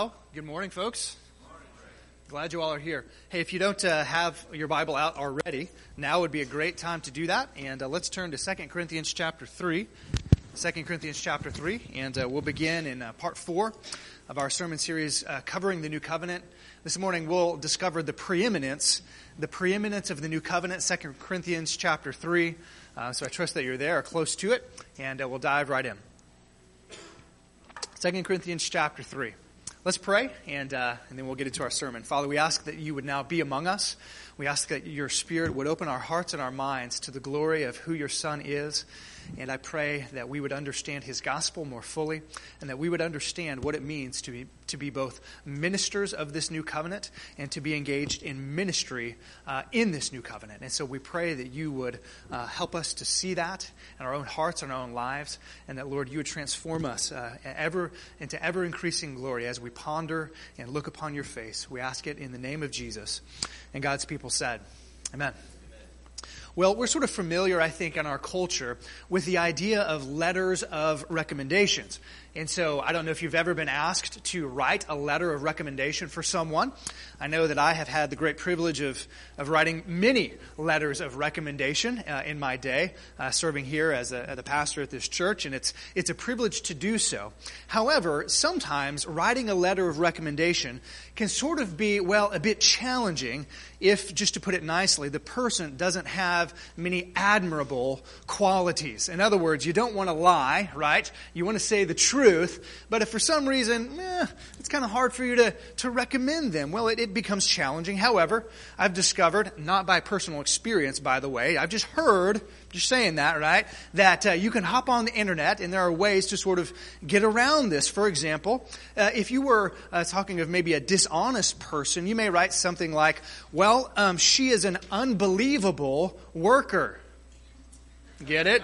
Well, good morning, folks. Glad you all are here. Hey, if you don't uh, have your Bible out already, now would be a great time to do that. And uh, let's turn to 2 Corinthians chapter 3. 2 Corinthians chapter 3, and uh, we'll begin in uh, part 4 of our sermon series uh, covering the new covenant. This morning we'll discover the preeminence, the preeminence of the new covenant, 2 Corinthians chapter 3. Uh, so I trust that you're there or close to it, and we'll dive right in. 2 Corinthians chapter 3. Let's pray, and, uh, and then we'll get into our sermon. Father, we ask that you would now be among us. We ask that your Spirit would open our hearts and our minds to the glory of who your Son is and I pray that we would understand his gospel more fully and that we would understand what it means to be, to be both ministers of this new covenant and to be engaged in ministry uh, in this new covenant. And so we pray that you would uh, help us to see that in our own hearts and our own lives, and that, Lord, you would transform us uh, ever into ever increasing glory as we ponder and look upon your face. We ask it in the name of Jesus. And God's people said, Amen. Well, we're sort of familiar, I think, in our culture with the idea of letters of recommendations. And so I don't know if you've ever been asked to write a letter of recommendation for someone. I know that I have had the great privilege of, of writing many letters of recommendation uh, in my day, uh, serving here as a, as a pastor at this church, and it's, it's a privilege to do so. However, sometimes writing a letter of recommendation can sort of be, well, a bit challenging if, just to put it nicely, the person doesn't have many admirable qualities. In other words, you don't want to lie, right? You want to say the truth truth, but if for some reason eh, it's kind of hard for you to, to recommend them, well, it, it becomes challenging. However, I've discovered, not by personal experience, by the way, I've just heard, just saying that, right, that uh, you can hop on the internet and there are ways to sort of get around this. For example, uh, if you were uh, talking of maybe a dishonest person, you may write something like, well, um, she is an unbelievable worker. Get it?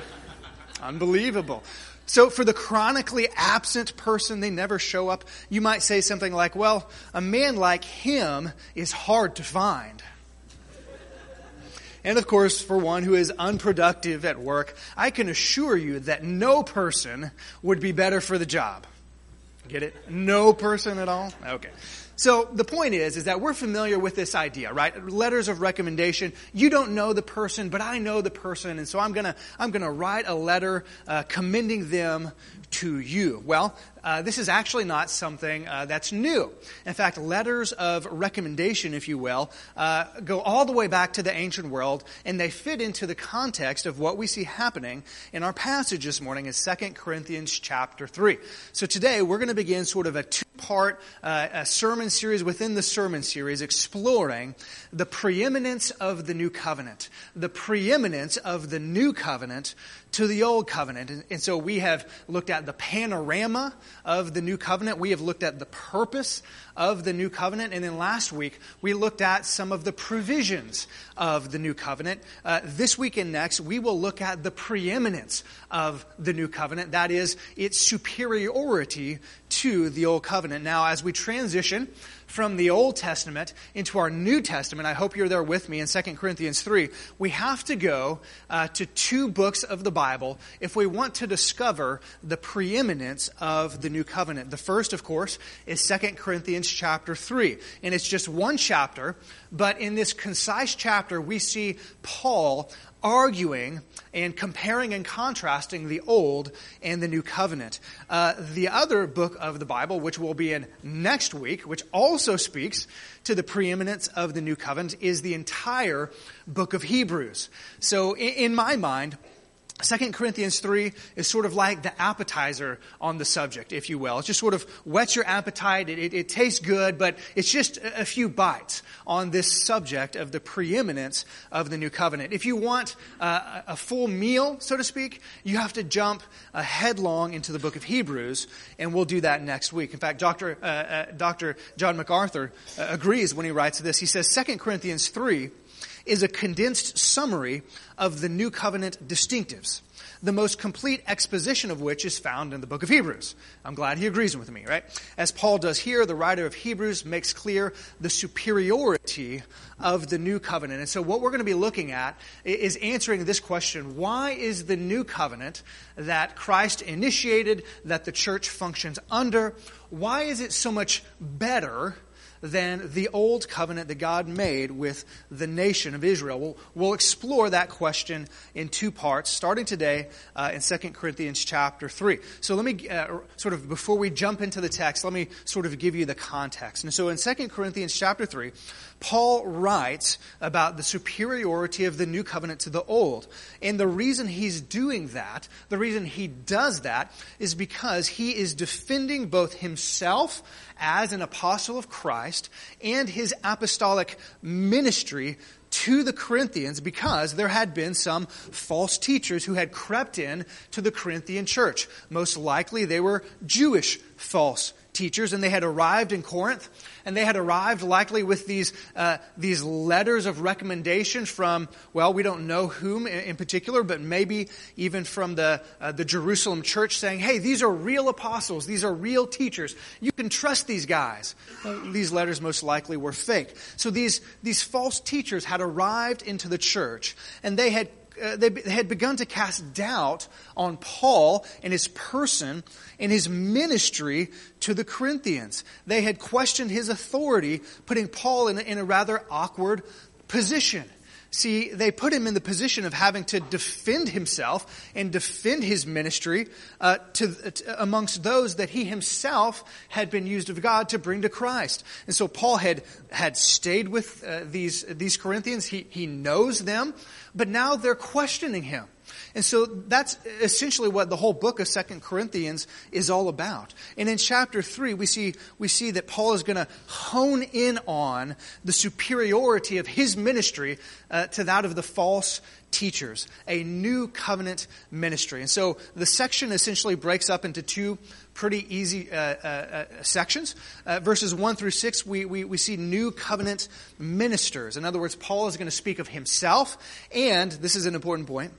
Unbelievable. So for the chronically absent person, they never show up, you might say something like, well, a man like him is hard to find. And of course, for one who is unproductive at work, I can assure you that no person would be better for the job. Get it? No person at all? Okay. So the point is, is that we're familiar with this idea, right? Letters of recommendation. You don't know the person, but I know the person, and so I'm gonna, I'm gonna write a letter uh, commending them to you. Well, uh, this is actually not something uh, that's new. In fact, letters of recommendation, if you will, uh, go all the way back to the ancient world, and they fit into the context of what we see happening in our passage this morning in 2 Corinthians chapter 3. So today, we're going to begin sort of a two-part uh, sermon series within the sermon series exploring the preeminence of the new covenant. The preeminence of the new covenant to the old covenant. And, and, so we have looked at the panorama of the new covenant. We have looked at the purpose of the new covenant. And then last week, we looked at some of the provisions of the new covenant. Uh, this week and next, we will look at the preeminence of the new covenant. That is, its superiority to the old covenant. Now, as we transition from the Old Testament into our New Testament, I hope you're there with me in 2 Corinthians 3, we have to go uh, to two books of the Bible if we want to discover the preeminence of the New Covenant. The first, of course, is 2 Corinthians chapter 3. And it's just one chapter, but in this concise chapter, we see Paul arguing and comparing and contrasting the Old and the New Covenant. Uh, the other book of the Bible, which will be in next week, which also speaks to the preeminence of the New Covenant, is the entire book of Hebrews. So, in, in my mind, 2 Corinthians 3 is sort of like the appetizer on the subject, if you will. It just sort of whets your appetite. It, it, it tastes good, but it's just a, few bites on this subject of the preeminence of the new covenant. If you want uh, a full meal, so to speak, you have to jump uh, headlong into the book of Hebrews, and we'll do that next week. In fact, Dr. Uh, uh Dr. John MacArthur uh, agrees when he writes this. He says 2 Corinthians 3 is a condensed summary of the New Covenant distinctives. the most complete exposition of which is found in the book of Hebrews. I'm glad he agrees with me, right? As Paul does here, the writer of Hebrews makes clear the superiority of the new covenant. And so, what we're going to be looking at is answering this question Why is the new covenant that Christ initiated, that the church functions under, why is it so much better? Than the old covenant that God made with the nation of Israel. We'll, we'll explore that question in two parts, starting today uh, in 2 Corinthians chapter 3. So let me, uh, sort of, before we jump into the text, let me sort of give you the context. And so in 2 Corinthians chapter 3, Paul writes about the superiority of the new covenant to the old. And the reason he's doing that, the reason he does that, is because he is defending both himself as an apostle of Christ and his apostolic ministry to the Corinthians because there had been some false teachers who had crept in to the Corinthian church. Most likely they were Jewish false teachers and they had arrived in Corinth and they had arrived likely with these, uh, these letters of recommendation from, well, we don't know whom in, particular, but maybe even from the, uh, the Jerusalem church saying, hey, these are real apostles. These are real teachers. You can trust these guys. Well, these letters most likely were fake. So these, these false teachers had arrived into the church and they had Uh, they had begun to cast doubt on Paul and his person and his ministry to the Corinthians. They had questioned his authority, putting Paul in a, in a rather awkward position. See, they put him in the position of having to defend himself and defend his ministry uh, to, to, amongst those that he himself had been used of God to bring to Christ. And so Paul had had stayed with uh, these these Corinthians. He he knows them, but now they're questioning him. And so that's essentially what the whole book of Second Corinthians is all about. And in chapter 3, we see, we see that Paul is going to hone in on the superiority of his ministry uh, to that of the false teachers, a new covenant ministry. And so the section essentially breaks up into two pretty easy uh, uh, uh sections. Uh, verses 1 through 6, we, we, we see new covenant ministers. In other words, Paul is going to speak of himself, and this is an important point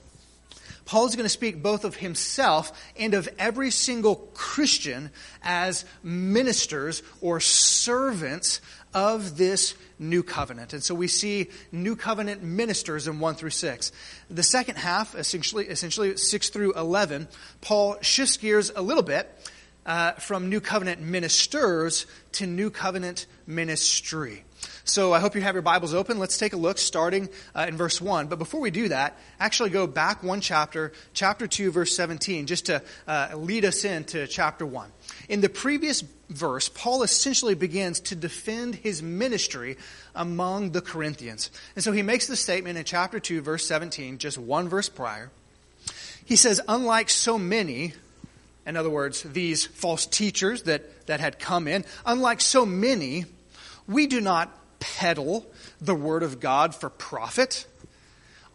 Paul is going to speak both of himself and of every single Christian as ministers or servants of this new covenant. And so we see new covenant ministers in 1 through 6. The second half, essentially, essentially 6 through 11, Paul shifts gears a little bit uh, from new covenant ministers to new covenant ministry. So I hope you have your Bibles open. Let's take a look starting uh, in verse 1. But before we do that, actually go back one chapter, chapter 2, verse 17, just to uh, lead us into chapter 1. In the previous verse, Paul essentially begins to defend his ministry among the Corinthians. And so he makes the statement in chapter 2, verse 17, just one verse prior. He says, Unlike so many, in other words, these false teachers that, that had come in, unlike so many, we do not peddle the Word of God for profit.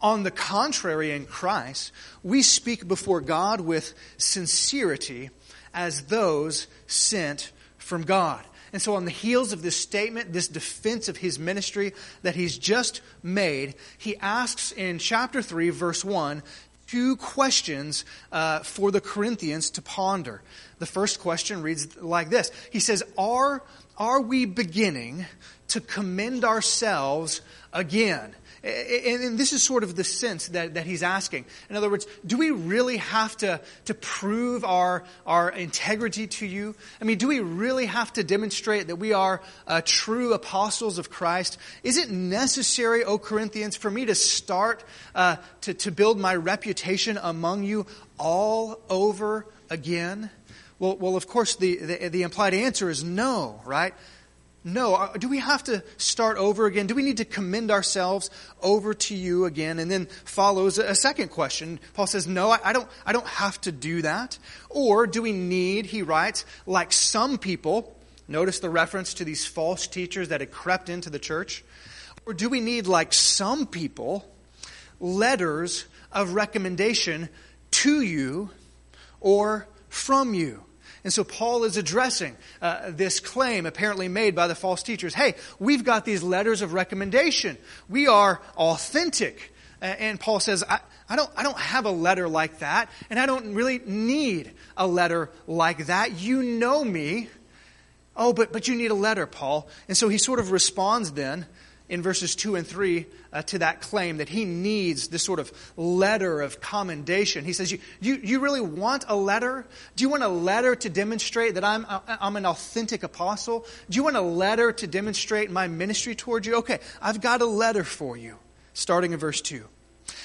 On the contrary, in Christ, we speak before God with sincerity as those sent from God. And so, on the heels of this statement, this defense of his ministry that he's just made, he asks in chapter 3, verse 1, two questions uh, for the Corinthians to ponder. The first question reads like this He says, Are, are we beginning to commend ourselves again. And this is sort of the sense that, that he's asking. In other words, do we really have to, to prove our, our integrity to you? I mean, do we really have to demonstrate that we are uh, true apostles of Christ? Is it necessary, O Corinthians, for me to start uh, to, to build my reputation among you all over again? Well, well of course, the, the, the implied answer is no, right? No. Uh, do we have to start over again? Do we need to commend ourselves over to you again? And then follows a second question. Paul says, No, I don't, I don't have to do that. Or do we need, he writes, like some people, notice the reference to these false teachers that had crept into the church? Or do we need, like some people, letters of recommendation to you or from you? And so Paul is addressing uh, this claim apparently made by the false teachers. Hey, we've got these letters of recommendation. We are authentic. And Paul says, I, I, don't, I don't have a letter like that, and I don't really need a letter like that. You know me. Oh, but, but you need a letter, Paul. And so he sort of responds then in verses 2 and 3 uh, to that claim that he needs this sort of letter of commendation. He says, you, you, you really want a letter? Do you want a letter to demonstrate that I'm, I'm an authentic apostle? Do you want a letter to demonstrate my ministry toward you? Okay, I've got a letter for you, starting in verse 2.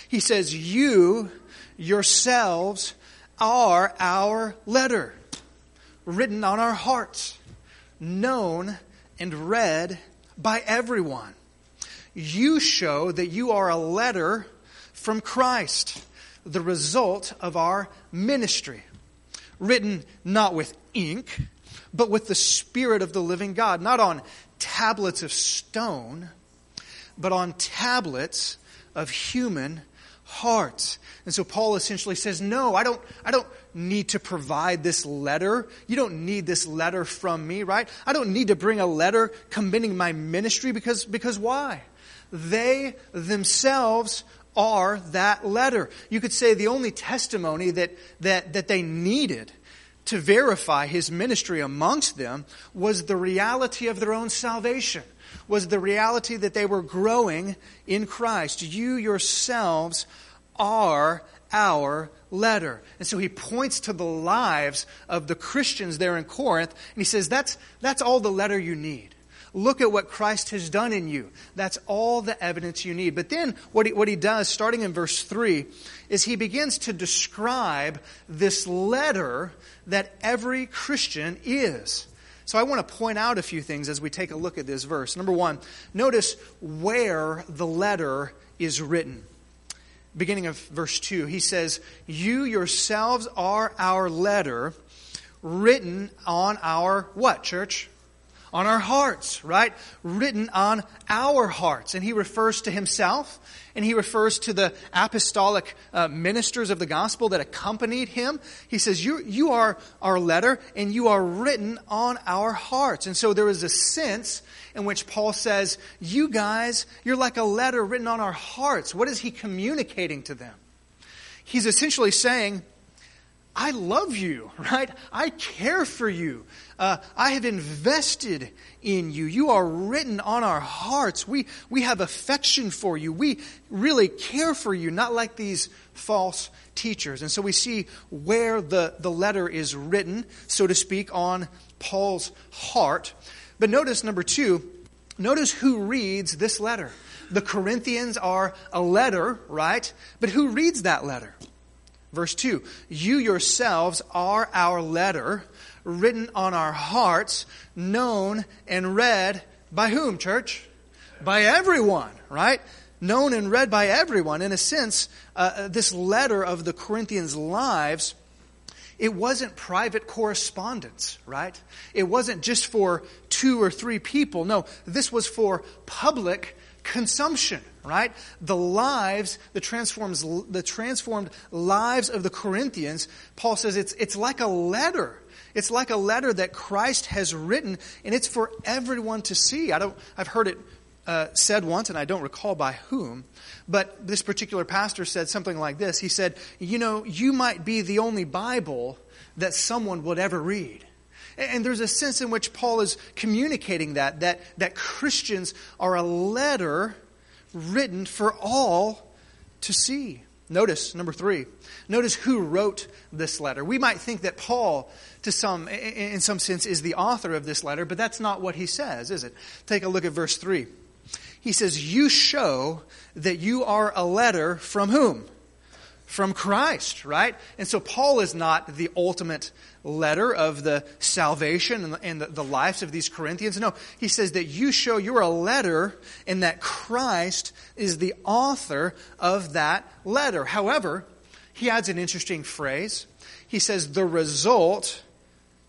He says, You yourselves are our letter, written on our hearts, known and read by everyone you show that you are a letter from Christ, the result of our ministry, written not with ink, but with the Spirit of the living God, not on tablets of stone, but on tablets of human hearts. And so Paul essentially says, No, I don't, I don't need to provide this letter. You don't need this letter from me, right? I don't need to bring a letter commending my ministry because, because why? They themselves are that letter. You could say the only testimony that, that, that they needed to verify his ministry amongst them was the reality of their own salvation, was the reality that they were growing in Christ. You yourselves are our letter. And so he points to the lives of the Christians there in Corinth, and he says, That's, that's all the letter you need. Look at what Christ has done in you. That's all the evidence you need. But then what he, what he does, starting in verse 3, is he begins to describe this letter that every Christian is. So I want to point out a few things as we take a look at this verse. Number one, notice where the letter is written. Beginning of verse 2, he says, You yourselves are our letter written on our what, church? On our hearts, right? Written on our hearts. And he refers to himself and he refers to the apostolic uh, ministers of the gospel that accompanied him. He says, you, you are our letter and you are written on our hearts. And so there is a sense in which Paul says, You guys, you're like a letter written on our hearts. What is he communicating to them? He's essentially saying, I love you, right? I care for you. Uh, I have invested in you. You are written on our hearts. We, we have affection for you. We really care for you, not like these false teachers. And so we see where the, the letter is written, so to speak, on Paul's heart. But notice, number two, notice who reads this letter. The Corinthians are a letter, right? But who reads that letter? Verse 2 You yourselves are our letter, written on our hearts, known and read by whom, church? By everyone, right? Known and read by everyone. In a sense, uh, uh, this letter of the Corinthians' lives, it wasn't private correspondence, right? It wasn't just for two or three people. No, this was for public consumption, right? The lives, the transforms, the transformed lives of the Corinthians, Paul says it's, it's like a letter. It's like a letter that Christ has written, and it's for everyone to see. I don't, I've heard it uh, said once, and I don't recall by whom, but this particular pastor said something like this. He said, You know, you might be the only Bible that someone would ever read. And there's a sense in which Paul is communicating that, that, that Christians are a letter written for all to see. Notice, number three, notice who wrote this letter. We might think that Paul, to some, in some sense, is the author of this letter, but that's not what he says, is it? Take a look at verse three. He says, You show that you are a letter from whom? From Christ, right? And so Paul is not the ultimate letter of the salvation and the, lives of these Corinthians. No, he says that you show you're a letter and that Christ is the author of that letter. However, he adds an interesting phrase. He says, the result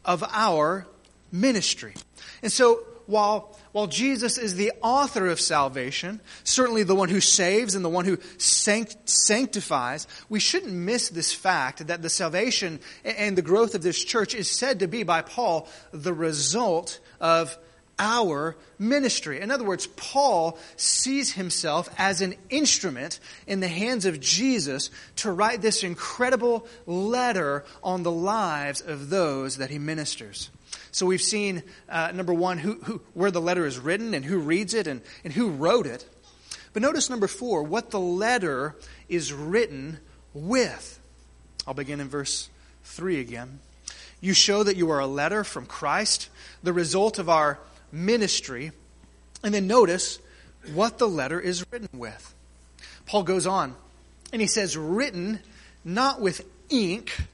of our ministry. And so while while Jesus is the author of salvation, certainly the one who saves and the one who sanctifies, we shouldn't miss this fact that the salvation and the growth of this church is said to be by Paul the result of our ministry. In other words, Paul sees himself as an instrument in the hands of Jesus to write this incredible letter on the lives of those that he ministers. So we've seen, uh, number one, who, who, where the letter is written and who reads it and, and who wrote it. But notice number four, what the letter is written with. I'll begin in verse 3 again. You show that you are a letter from Christ, the result of our ministry. And then notice what the letter is written with. Paul goes on and he says, written not with ink,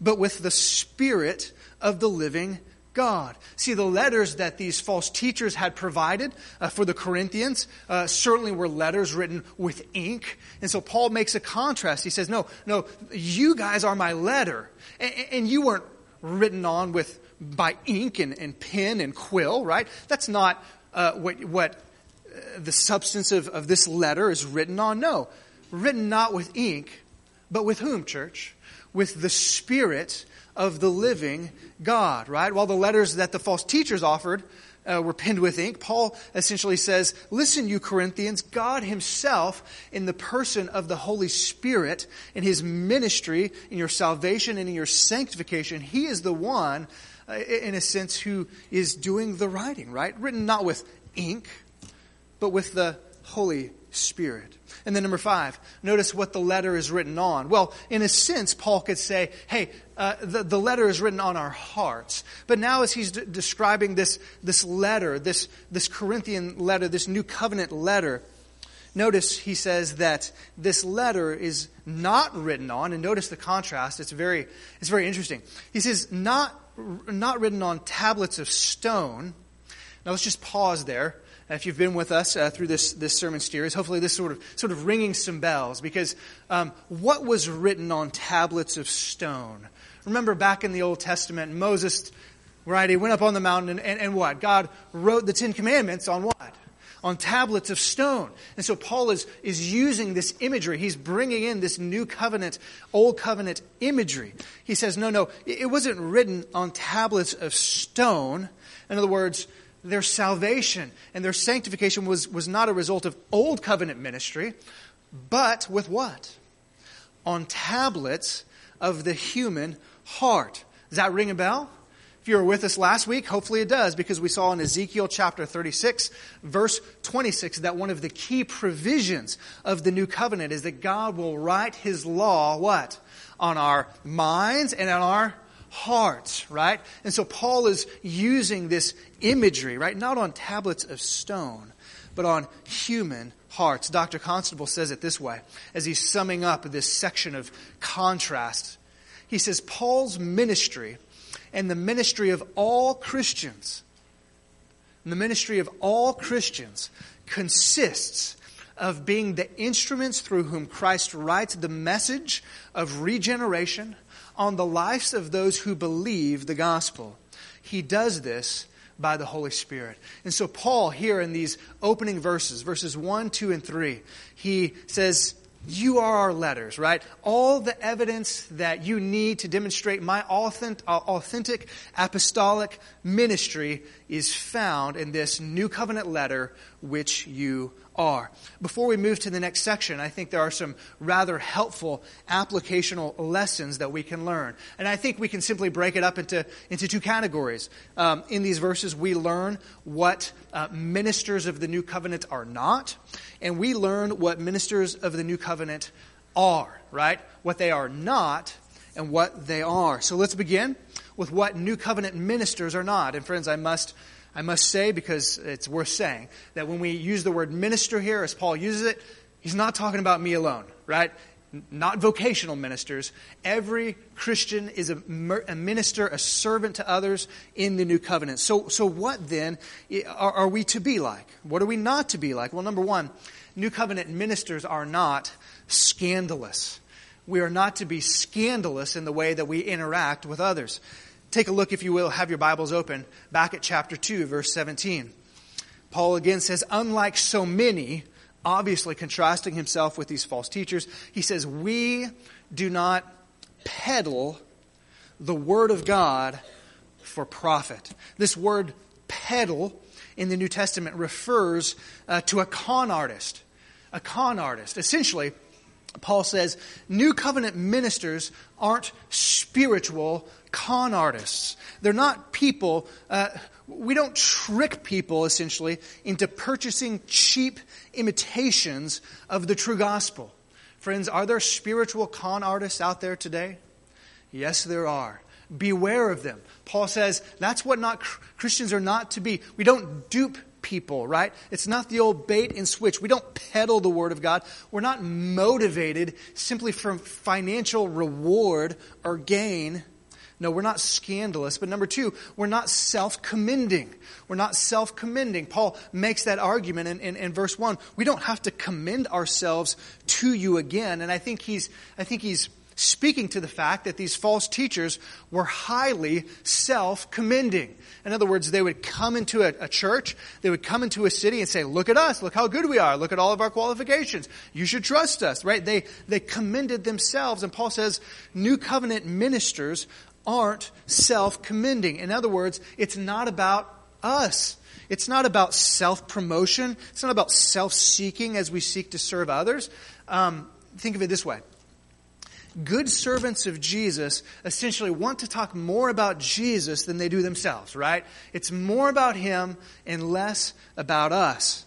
but with the Spirit of the living God. See, the letters that these false teachers had provided uh, for the Corinthians uh, certainly were letters written with ink. And so Paul makes a contrast. He says, No, no, you guys are my letter. And, and you weren't written on with by ink and, and pen and quill, right? That's not uh, what, what uh, the substance of, of this letter is written on. No. Written not with ink, but with whom, church? With the Spirit of the living God, right? While the letters that the false teachers offered uh, were penned with ink, Paul essentially says, Listen, you Corinthians, God Himself, in the person of the Holy Spirit, in His ministry, in your salvation, and in your sanctification, He is the one, uh, in a sense, who is doing the writing, right? Written not with ink, but with the Holy Spirit. And then number five, notice what the letter is written on. Well, in a sense, Paul could say, hey, uh, the, the letter is written on our hearts. But now as he's d- describing this, this letter, this, this Corinthian letter, this new covenant letter, notice he says that this letter is not written on, and notice the contrast, it's very, it's very interesting. He says, not, not written on tablets of stone. Now let's just pause there if you've been with us uh, through this, this sermon series, hopefully this sort of sort of ringing some bells because um, what was written on tablets of stone? Remember back in the Old Testament, Moses, right? He went up on the mountain and, and, and what? God wrote the Ten Commandments on what? On tablets of stone. And so Paul is, is using this imagery. He's bringing in this new covenant, old covenant imagery. He says, no, no, it wasn't written on tablets of stone. In other words, their salvation and their sanctification was, was not a result of old covenant ministry, but with what? On tablets of the human heart. Does that ring a bell? If you were with us last week, hopefully it does, because we saw in Ezekiel chapter 36, verse 26, that one of the key provisions of the new covenant is that God will write his law, what? On our minds and on our hearts, right? And so Paul is using this imagery, right? Not on tablets of stone, but on human hearts. Dr. Constable says it this way as he's summing up this section of contrast. He says, Paul's ministry and the ministry of all Christians, the ministry of all Christians consists of being the instruments through whom Christ writes the message of regeneration on the lives of those who believe the gospel. He does this by the Holy Spirit. And so, Paul, here in these opening verses, verses 1, 2, and 3, he says, You are our letters, right? All the evidence that you need to demonstrate my authentic, authentic apostolic ministry is found in this new covenant letter which you are. Before we move to the next section, I think there are some rather helpful applicational lessons that we can learn. And I think we can simply break it up into, into two categories. Um, in these verses, we learn what uh, ministers of the new covenant are not, and we learn what ministers of the new covenant are, right? What they are not and what they are. So let's begin with what new covenant ministers are not. And friends, I must I must say, because it's worth saying, that when we use the word minister here, as Paul uses it, he's not talking about me alone, right? Not vocational ministers. Every Christian is a, minister, a servant to others in the new covenant. So, so what then are, are we to be like? What are we not to be like? Well, number one, new covenant ministers are not scandalous. We are not to be scandalous in the way that we interact with others. Take a look, if you will, have your Bibles open, back at chapter 2, verse 17. Paul again says, unlike so many, obviously contrasting himself with these false teachers, he says, We do not peddle the word of God for profit. This word peddle in the New Testament refers uh, to a con artist. A con artist. Essentially, Paul says new covenant ministers aren't spiritual con artists. They're not people, uh, we don't trick people essentially into purchasing cheap imitations of the true gospel. Friends, are there spiritual con artists out there today? Yes, there are. Beware of them. Paul says that's what not Christians are not to be. We don't dupe people, right? It's not the old bait and switch. We don't peddle the Word of God. We're not motivated simply for financial reward or gain. No, we're not scandalous. But number two, we're not self commending. We're not self commending. Paul makes that argument in, in, in, verse 1. We don't have to commend ourselves to you again. And I think he's, I think he's speaking to the fact that these false teachers were highly self commending. In other words, they would come into a, a, church, they would come into a city and say, Look at us, look how good we are, look at all of our qualifications. You should trust us, right? They, they commended themselves. And Paul says, New covenant ministers aren't self commending. In other words, it's not about us. It's not about self promotion. It's not about self seeking as we seek to serve others. Um, think of it this way good servants of Jesus essentially want to talk more about Jesus than they do themselves, right? It's more about Him and less about us.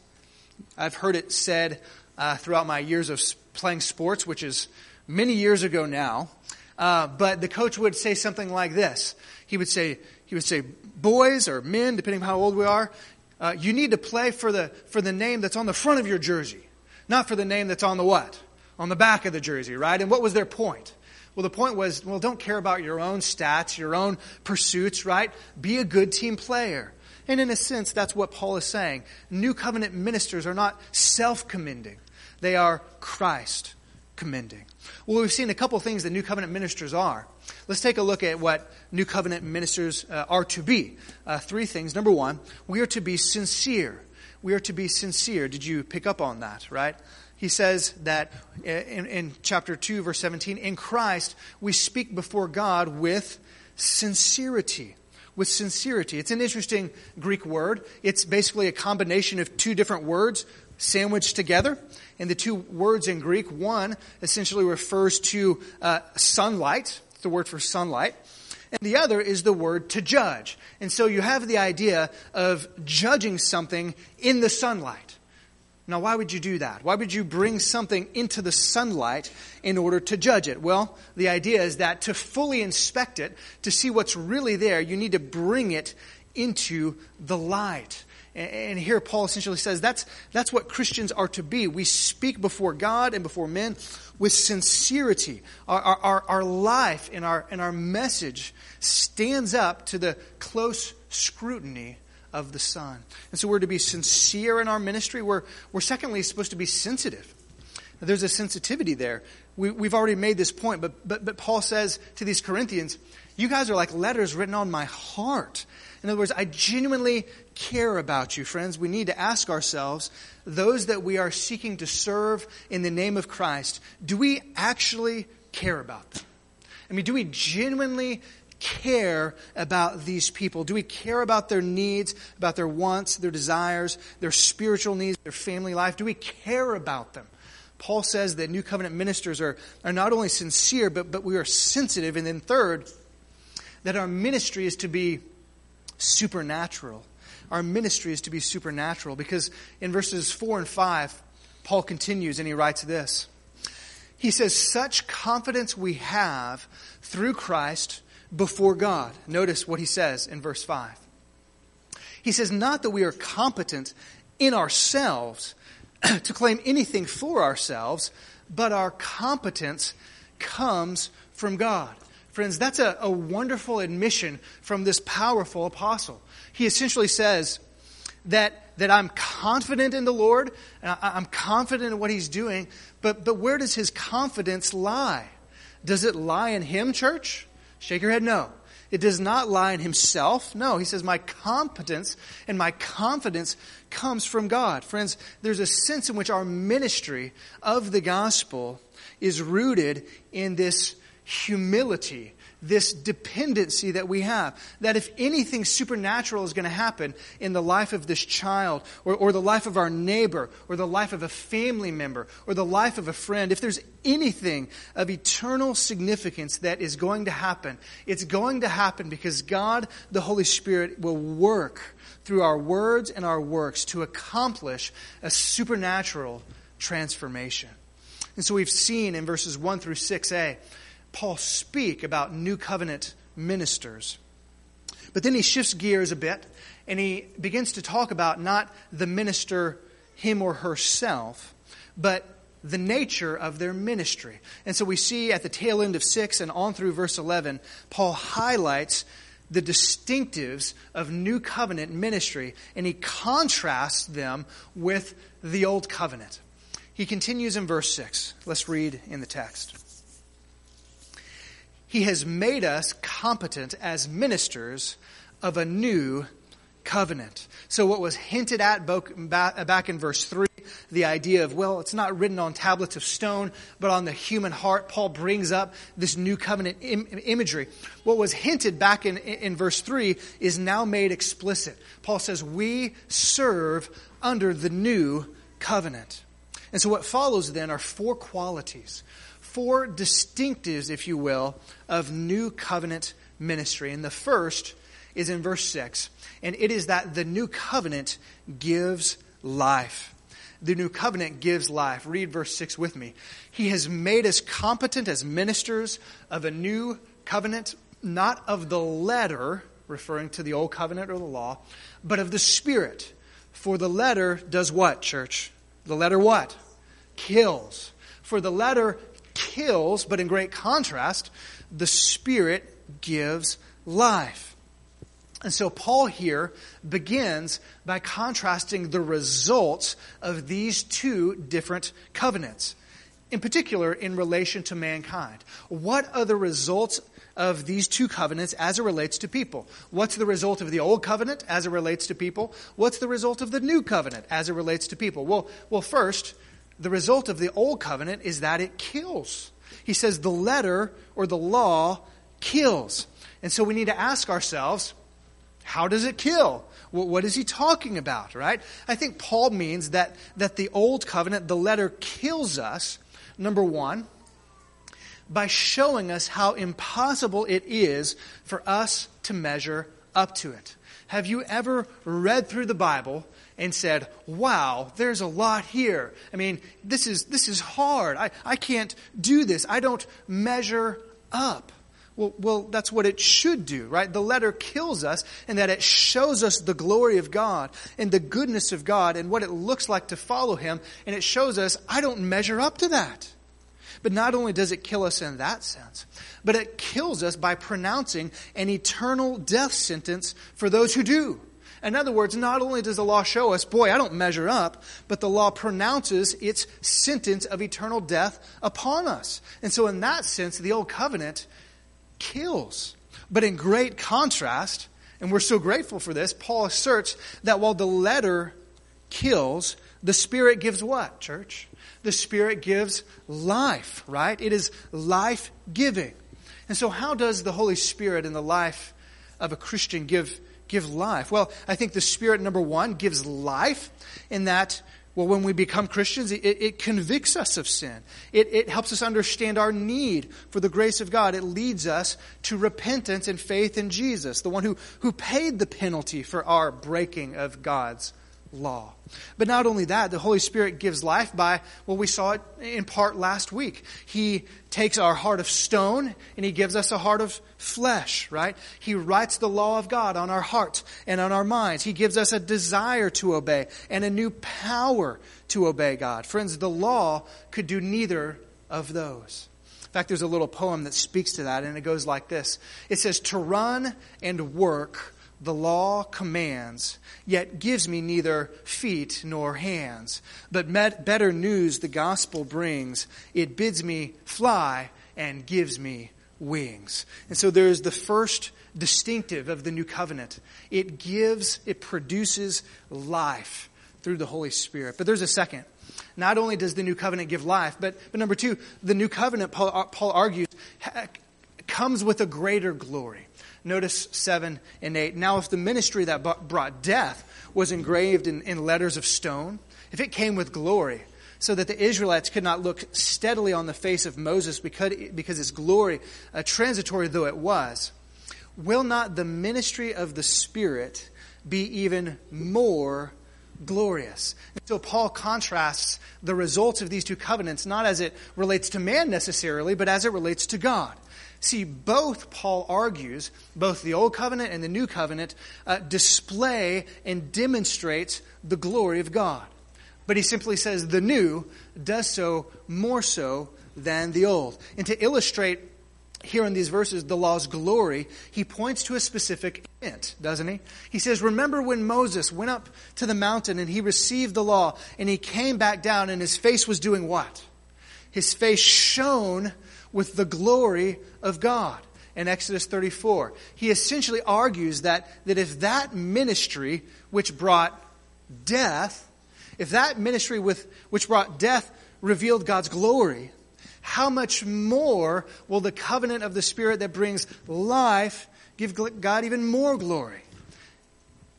I've heard it said uh, throughout my years of playing sports, which is many years ago now. Uh, but the coach would say something like this. He would say, he would say, boys or men, depending on how old we are, uh, you need to play for the, for the name that's on the front of your jersey, not for the name that's on the what? On the back of the jersey, right? And what was their point? Well, the point was, well, don't care about your own stats, your own pursuits, right? Be a good team player. And in a sense, that's what Paul is saying. New covenant ministers are not self commending, they are Christ commending. Well, we've seen a couple things that new covenant ministers are. Let's take a look at what new covenant ministers uh, are to be. Uh, three things. Number one, we are to be sincere. We are to be sincere. Did you pick up on that, right? he says that in, in, chapter 2, verse 17, in Christ we speak before God with sincerity. With sincerity. It's an interesting Greek word. It's basically a combination of two different words sandwiched together. And the two words in Greek, one essentially refers to uh, sunlight, the word for sunlight. And the other is the word to judge. And so you have the idea of judging something in the sunlight. Now, why would you do that? Why would you bring something into the sunlight in order to judge it? Well, the idea is that to fully inspect it, to see what's really there, you need to bring it into the light. And here Paul essentially says that's, that's what Christians are to be. We speak before God and before men with sincerity. Our, our, our life and our, and our message stands up to the close scrutiny of the sun. And so we're to be sincere in our ministry. We're, we're secondly supposed to be sensitive. There's a sensitivity there. We, we've already made this point, but, but, but Paul says to these Corinthians, You guys are like letters written on my heart. In other words, I genuinely care about you, friends. We need to ask ourselves those that we are seeking to serve in the name of Christ, do we actually care about them? I mean, do we genuinely care about these people? Do we care about their needs, about their wants, their desires, their spiritual needs, their family life? Do we care about them? Paul says that new covenant ministers are, are not only sincere, but, but we are sensitive. And then, third, that our ministry is to be supernatural. Our ministry is to be supernatural because in verses 4 and 5, Paul continues and he writes this. He says, Such confidence we have through Christ before God. Notice what he says in verse 5. He says, Not that we are competent in ourselves to claim anything for ourselves, but our competence comes from God. Friends, that's a, a wonderful admission from this powerful apostle. He essentially says that, that I'm confident in the Lord, I, I'm confident in what he's doing, but, but where does his confidence lie? Does it lie in him, church? Shake your head no. It does not lie in himself. No, he says, My competence and my confidence comes from God. Friends, there's a sense in which our ministry of the gospel is rooted in this humility this dependency that we have. That if anything supernatural is going to happen in the life of this child, or, or the life of our neighbor, or the life of a family member, or the life of a friend, if there's anything of eternal significance that is going to happen, it's going to happen because God, the Holy Spirit, will work through our words and our works to accomplish a supernatural transformation. And so we've seen in verses 1 through 6a, Paul speak about new covenant ministers. But then he shifts gears a bit and he begins to talk about not the minister, him or herself, but the nature of their ministry. And so we see at the tail end of 6 and on through verse 11, Paul highlights the distinctives of new covenant ministry and he contrasts them with the old covenant. He continues in verse 6. Let's read in the text. He has made us competent as ministers of a new covenant. So, what was hinted at back in verse 3, the idea of, well, it's not written on tablets of stone, but on the human heart, Paul brings up this new covenant Im- imagery. What was hinted back in, in verse 3 is now made explicit. Paul says, We serve under the new covenant. And so what follows then are four qualities, four distinctives, if you will, of new covenant ministry. And the first is in verse 6, and it is that the new covenant gives life. The new covenant gives life. Read verse 6 with me. He has made us competent as ministers of a new covenant, not of the letter, referring to the old covenant or the law, but of the Spirit. For the letter does what, church? The letter what? Kills. For the letter kills, but in great contrast, the Spirit gives life. And so Paul here begins by contrasting the results of these two different covenants, in particular in relation to mankind. What are the results of these two covenants as it relates to people. What's the result of the old covenant as it relates to people? What's the result of the new covenant as it relates to people? Well, well first, the result of the old covenant is that it kills. He says the letter or the law kills. And so we need to ask ourselves, how does it kill? what is he talking about, right? I think Paul means that, that the old covenant, the letter kills us, number one, by showing us how impossible it is for us to measure up to it. Have you ever read through the Bible and said, wow, there's a lot here. I mean, this is, this is hard. I, I can't do this. I don't measure up. Well, well, that's what it should do, right? The letter kills us in that it shows us the glory of God and the goodness of God and what it looks like to follow Him. And it shows us, I don't measure up to that. But not only does it kill us in that sense, but it kills us by pronouncing an eternal death sentence for those who do. In other words, not only does the law show us, boy, I don't measure up, but the law pronounces its sentence of eternal death upon us. And so, in that sense, the old covenant kills. But in great contrast, and we're so grateful for this, Paul asserts that while the letter kills, the Spirit gives what, church? The Spirit gives life, right? It is life giving. And so, how does the Holy Spirit in the life of a Christian give, give life? Well, I think the Spirit, number one, gives life in that, well, when we become Christians, it, it convicts us of sin. It, it helps us understand our need for the grace of God. It leads us to repentance and faith in Jesus, the one who, who paid the penalty for our breaking of God's law. But not only that, the Holy Spirit gives life by, well, we saw it in part last week. He takes our heart of stone and He gives us a heart of flesh, right? He writes the law of God on our hearts and on our minds. He gives us a desire to obey and a new power to obey God. Friends, the law could do neither of those. In fact, there's a little poem that speaks to that, and it goes like this It says, To run and work the law commands, yet gives me neither feet nor hands. But met, better news the gospel brings. It bids me fly and gives me wings. And so there's the first distinctive of the new covenant. It gives, it produces life through the Holy Spirit. But there's a second. Not only does the new covenant give life, but, but number two, the new covenant, Paul, Paul argues, comes with a greater glory. Notice 7 and 8. Now, if the ministry that brought death was engraved in, in letters of stone, if it came with glory, so that the Israelites could not look steadily on the face of Moses because, because his glory, uh, transitory though it was, will not the ministry of the Spirit be even more glorious? And so Paul contrasts the results of these two covenants not as it relates to man necessarily, but as it relates to God. See, both, Paul argues, both the Old Covenant and the New Covenant uh, display and demonstrate the glory of God. But he simply says the new does so more so than the old. And to illustrate here in these verses the law's glory, he points to a specific event, doesn't he? He says, Remember when Moses went up to the mountain and he received the law and he came back down and his face was doing what? His face shone with the glory of God in Exodus 34. He essentially argues that, that if that ministry, which brought death, if that ministry with, which brought death revealed God's glory, how much more will the covenant of the Spirit that brings life give God even more glory?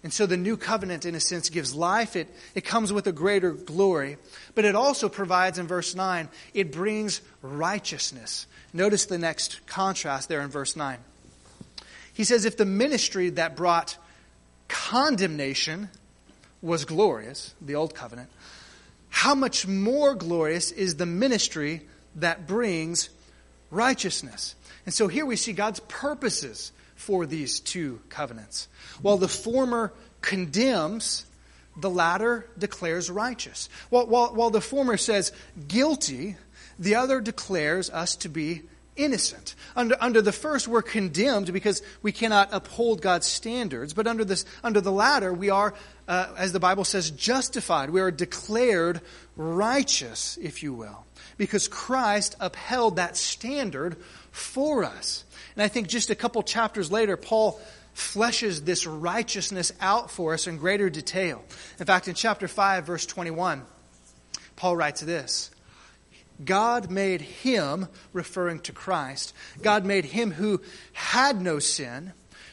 And so the new covenant, in a sense, gives life. It, it comes with a greater glory. But it also provides, in verse 9, it brings righteousness. Notice the next contrast there in verse 9. He says, If the ministry that brought condemnation was glorious, the old covenant, how much more glorious is the ministry that brings righteousness? And so here we see God's purposes for these two covenants. While the former condemns, the latter declares righteous. While, while, while the former says guilty, the other declares us to be innocent. Under, under the first, we're condemned because we cannot uphold God's standards. But under, this, under the latter, we are, uh, as the Bible says, justified. We are declared righteous, if you will, because Christ upheld that standard for us. And I think just a couple chapters later, Paul fleshes this righteousness out for us in greater detail. In fact, in chapter 5, verse 21, Paul writes this God made him, referring to Christ, God made him who had no sin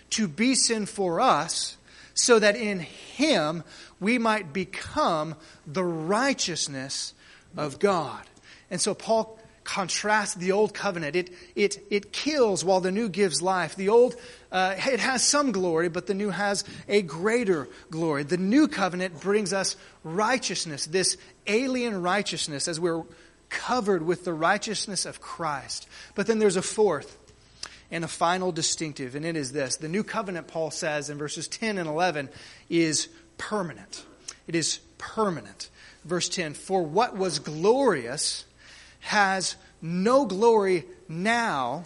to be sin for us, so that in him we might become the righteousness of God. And so Paul contrasts the old covenant. It, it, it kills while the new gives life. The old, uh, it has some glory, but the new has a greater glory. The new covenant brings us righteousness, this alien righteousness, as we're covered with the righteousness of Christ. But then there's a fourth and a final distinctive, and it is this. The new covenant, Paul says in verses 10 and 11, is permanent. It is permanent. Verse 10 For what was glorious has no glory now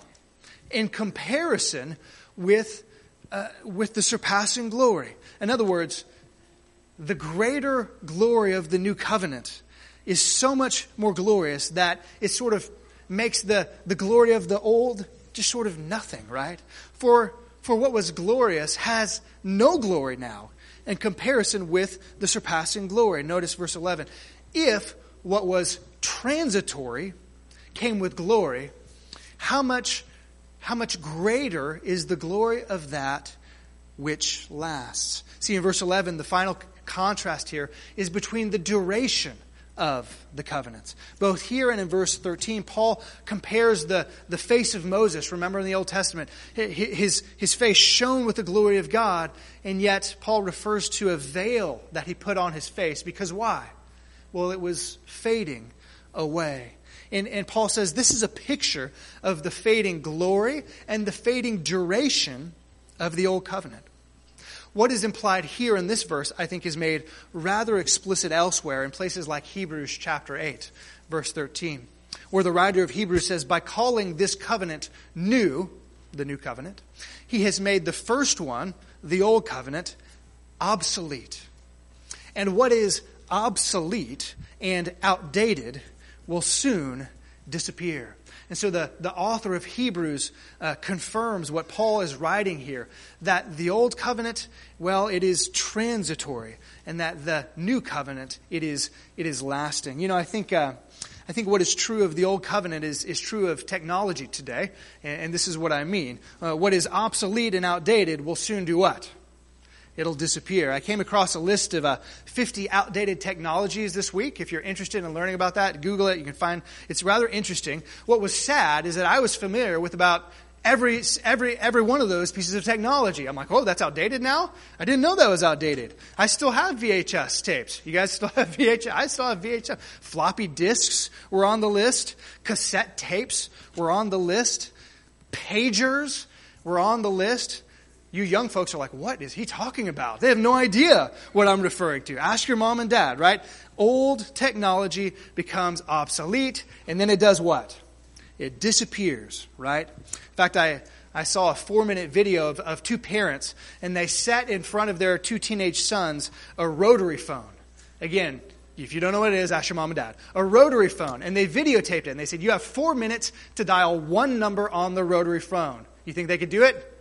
in comparison with, uh, with the surpassing glory. In other words, the greater glory of the new covenant is so much more glorious that it sort of makes the, the glory of the old just sort of nothing, right? For, for what was glorious has no glory now in comparison with the surpassing glory. Notice verse 11. If what was transitory came with glory, how much, how much greater is the glory of that which lasts? See, in verse 11, the final contrast here is between the duration of the covenants. Both here and in verse 13, Paul compares the, the face of Moses. Remember in the Old Testament, his, his face shone with the glory of God, and yet Paul refers to a veil that he put on his face. Because why? Well, it was fading away. And, and Paul says this is a picture of the fading glory and the fading duration of the Old Covenant. What is implied here in this verse, I think, is made rather explicit elsewhere in places like Hebrews chapter 8, verse 13, where the writer of Hebrews says, By calling this covenant new, the new covenant, he has made the first one, the old covenant, obsolete. And what is obsolete and outdated will soon disappear. And so the, the author of Hebrews uh, confirms what Paul is writing here that the old covenant, well, it is transitory, and that the new covenant, it is, it is lasting. You know, I think, uh, I think what is true of the Old Covenant is, is true of technology today, and, and this is what I mean. Uh, what is obsolete and outdated will soon do what? It'll disappear. I came across a list of uh, 50 outdated technologies this week. If you're interested in learning about that, Google it. You can find it's rather interesting. What was sad is that I was familiar with about every, every, every one of those pieces of technology. I'm like, oh, that's outdated now? I didn't know that was outdated. I still have VHS tapes. You guys still have VHS? I still have VHS. Floppy disks were on the list. Cassette tapes were on the list. Pagers were on the list. You young folks are like, what is he talking about? They have no idea what I'm referring to. Ask your mom and dad, right? Old technology becomes obsolete, and then it does what? It disappears, right? In fact, I, I saw a four minute video of, of two parents, and they sat in front of their two teenage sons a rotary phone. Again, if you don't know what it is, ask your mom and dad. A rotary phone. And they videotaped it, and they said, You have four minutes to dial one number on the rotary phone. You think they could do it?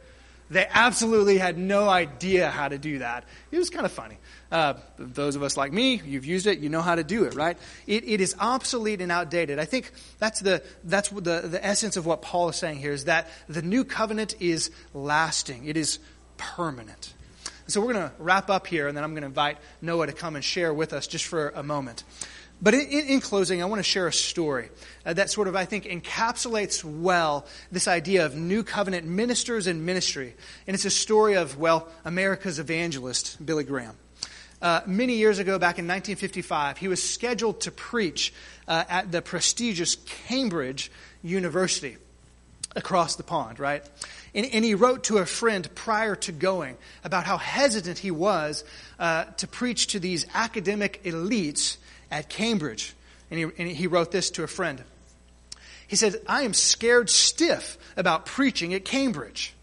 They absolutely had no idea how to do that. It was kind of funny. Uh, those of us like me, you've used it, you know how to do it, right? It, it is obsolete and outdated. I think that's the that's the the essence of what Paul is saying here is that the new covenant is lasting. It is permanent. So we're going to wrap up here, and then I'm going to invite Noah to come and share with us just for a moment. But in, in, closing, I want to share a story uh, that sort of, I think, encapsulates well this idea of new covenant ministers and ministry. And it's a story of, well, America's evangelist, Billy Graham. Uh, many years ago, back in 1955, he was scheduled to preach uh, at the prestigious Cambridge University across the pond, right? And, and, he wrote to a friend prior to going about how hesitant he was uh, to preach to these academic elites at Cambridge. And he, and he wrote this to a friend. He said, I am scared stiff about preaching at Cambridge.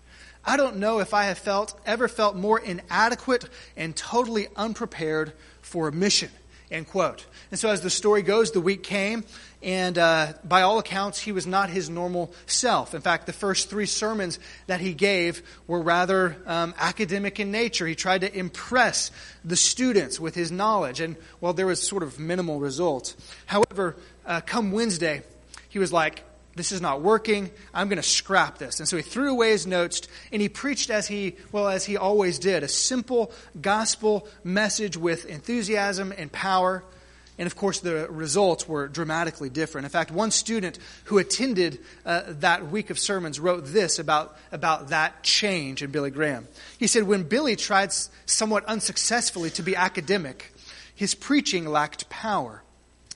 I don't know if I have felt, ever felt more inadequate and totally unprepared for a mission. End quote. And so, as the story goes, the week came, and uh, by all accounts, he was not his normal self. In fact, the first three sermons that he gave were rather um, academic in nature. He tried to impress the students with his knowledge, and well, there was sort of minimal results. However, uh, come Wednesday, he was like, this is not working. I'm going to scrap this. And so he threw away his notes and he preached as he, well, as he always did, a simple gospel message with enthusiasm and power. And of course, the results were dramatically different. In fact, one student who attended uh, that week of sermons wrote this about, about that change in Billy Graham. He said, When Billy tried somewhat unsuccessfully to be academic, his preaching lacked power.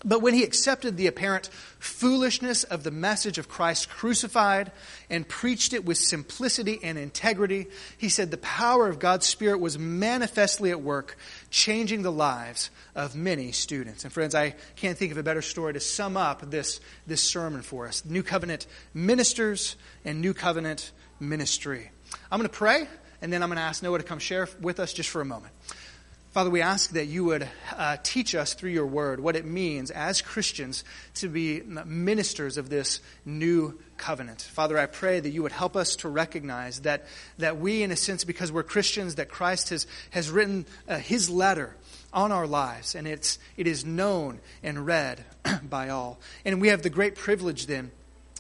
But when he accepted the apparent foolishness of the message of Christ crucified and preached it with simplicity and integrity, he said the power of God's Spirit was manifestly at work, changing the lives of many students. And friends, I can't think of a better story to sum up this, this sermon for us. New covenant ministers and new covenant ministry. I'm going to pray, and then I'm going to ask Noah to come share with us just for a moment. Father, we ask that you would uh, teach us through your word what it means as Christians to be ministers of this new covenant. Father, I pray that you would help us to recognize that, that we, in a sense, because we're Christians, that Christ has, has written uh, his letter on our lives, and it's, it is known and read by all. And we have the great privilege then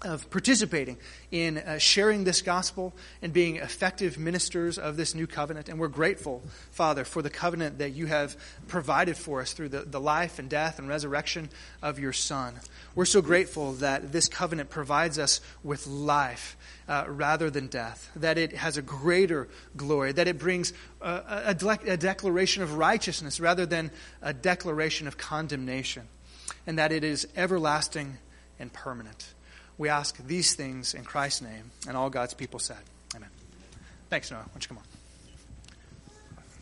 of participating in uh, sharing this gospel and being effective ministers of this new covenant. And we're grateful, Father, for the covenant that you have provided for us through the, the life and death and resurrection of your Son. We're so grateful that this covenant provides us with life uh, rather than death, that it has a greater glory, that it brings a, a, de- a declaration of righteousness rather than a declaration of condemnation, and that it is everlasting and permanent. We ask these things in Christ's name, and all God's people said, Amen. Thanks, Noah. Why don't you come on?